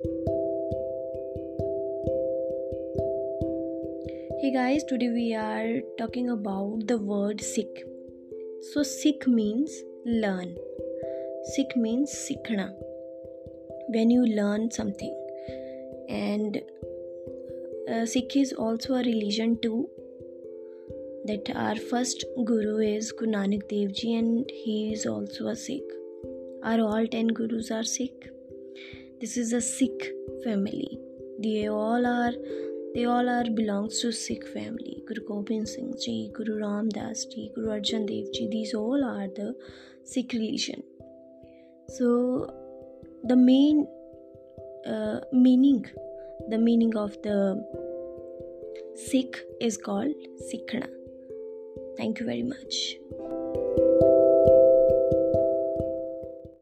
Hey guys, today we are talking about the word Sikh. So, Sikh means learn. Sikh means sikhna. When you learn something, and uh, Sikh is also a religion too. That our first guru is Guru Nanak Dev Ji, and he is also a Sikh. Are all ten gurus are Sikh? This is a Sikh family. They all are they all are belongs to Sikh family. Guru Gobind Singh Ji, Guru Ram Das Ji, Guru Arjan Dev Ji. These all are the Sikh religion. So the main uh, meaning, the meaning of the Sikh is called Sikhna. Thank you very much.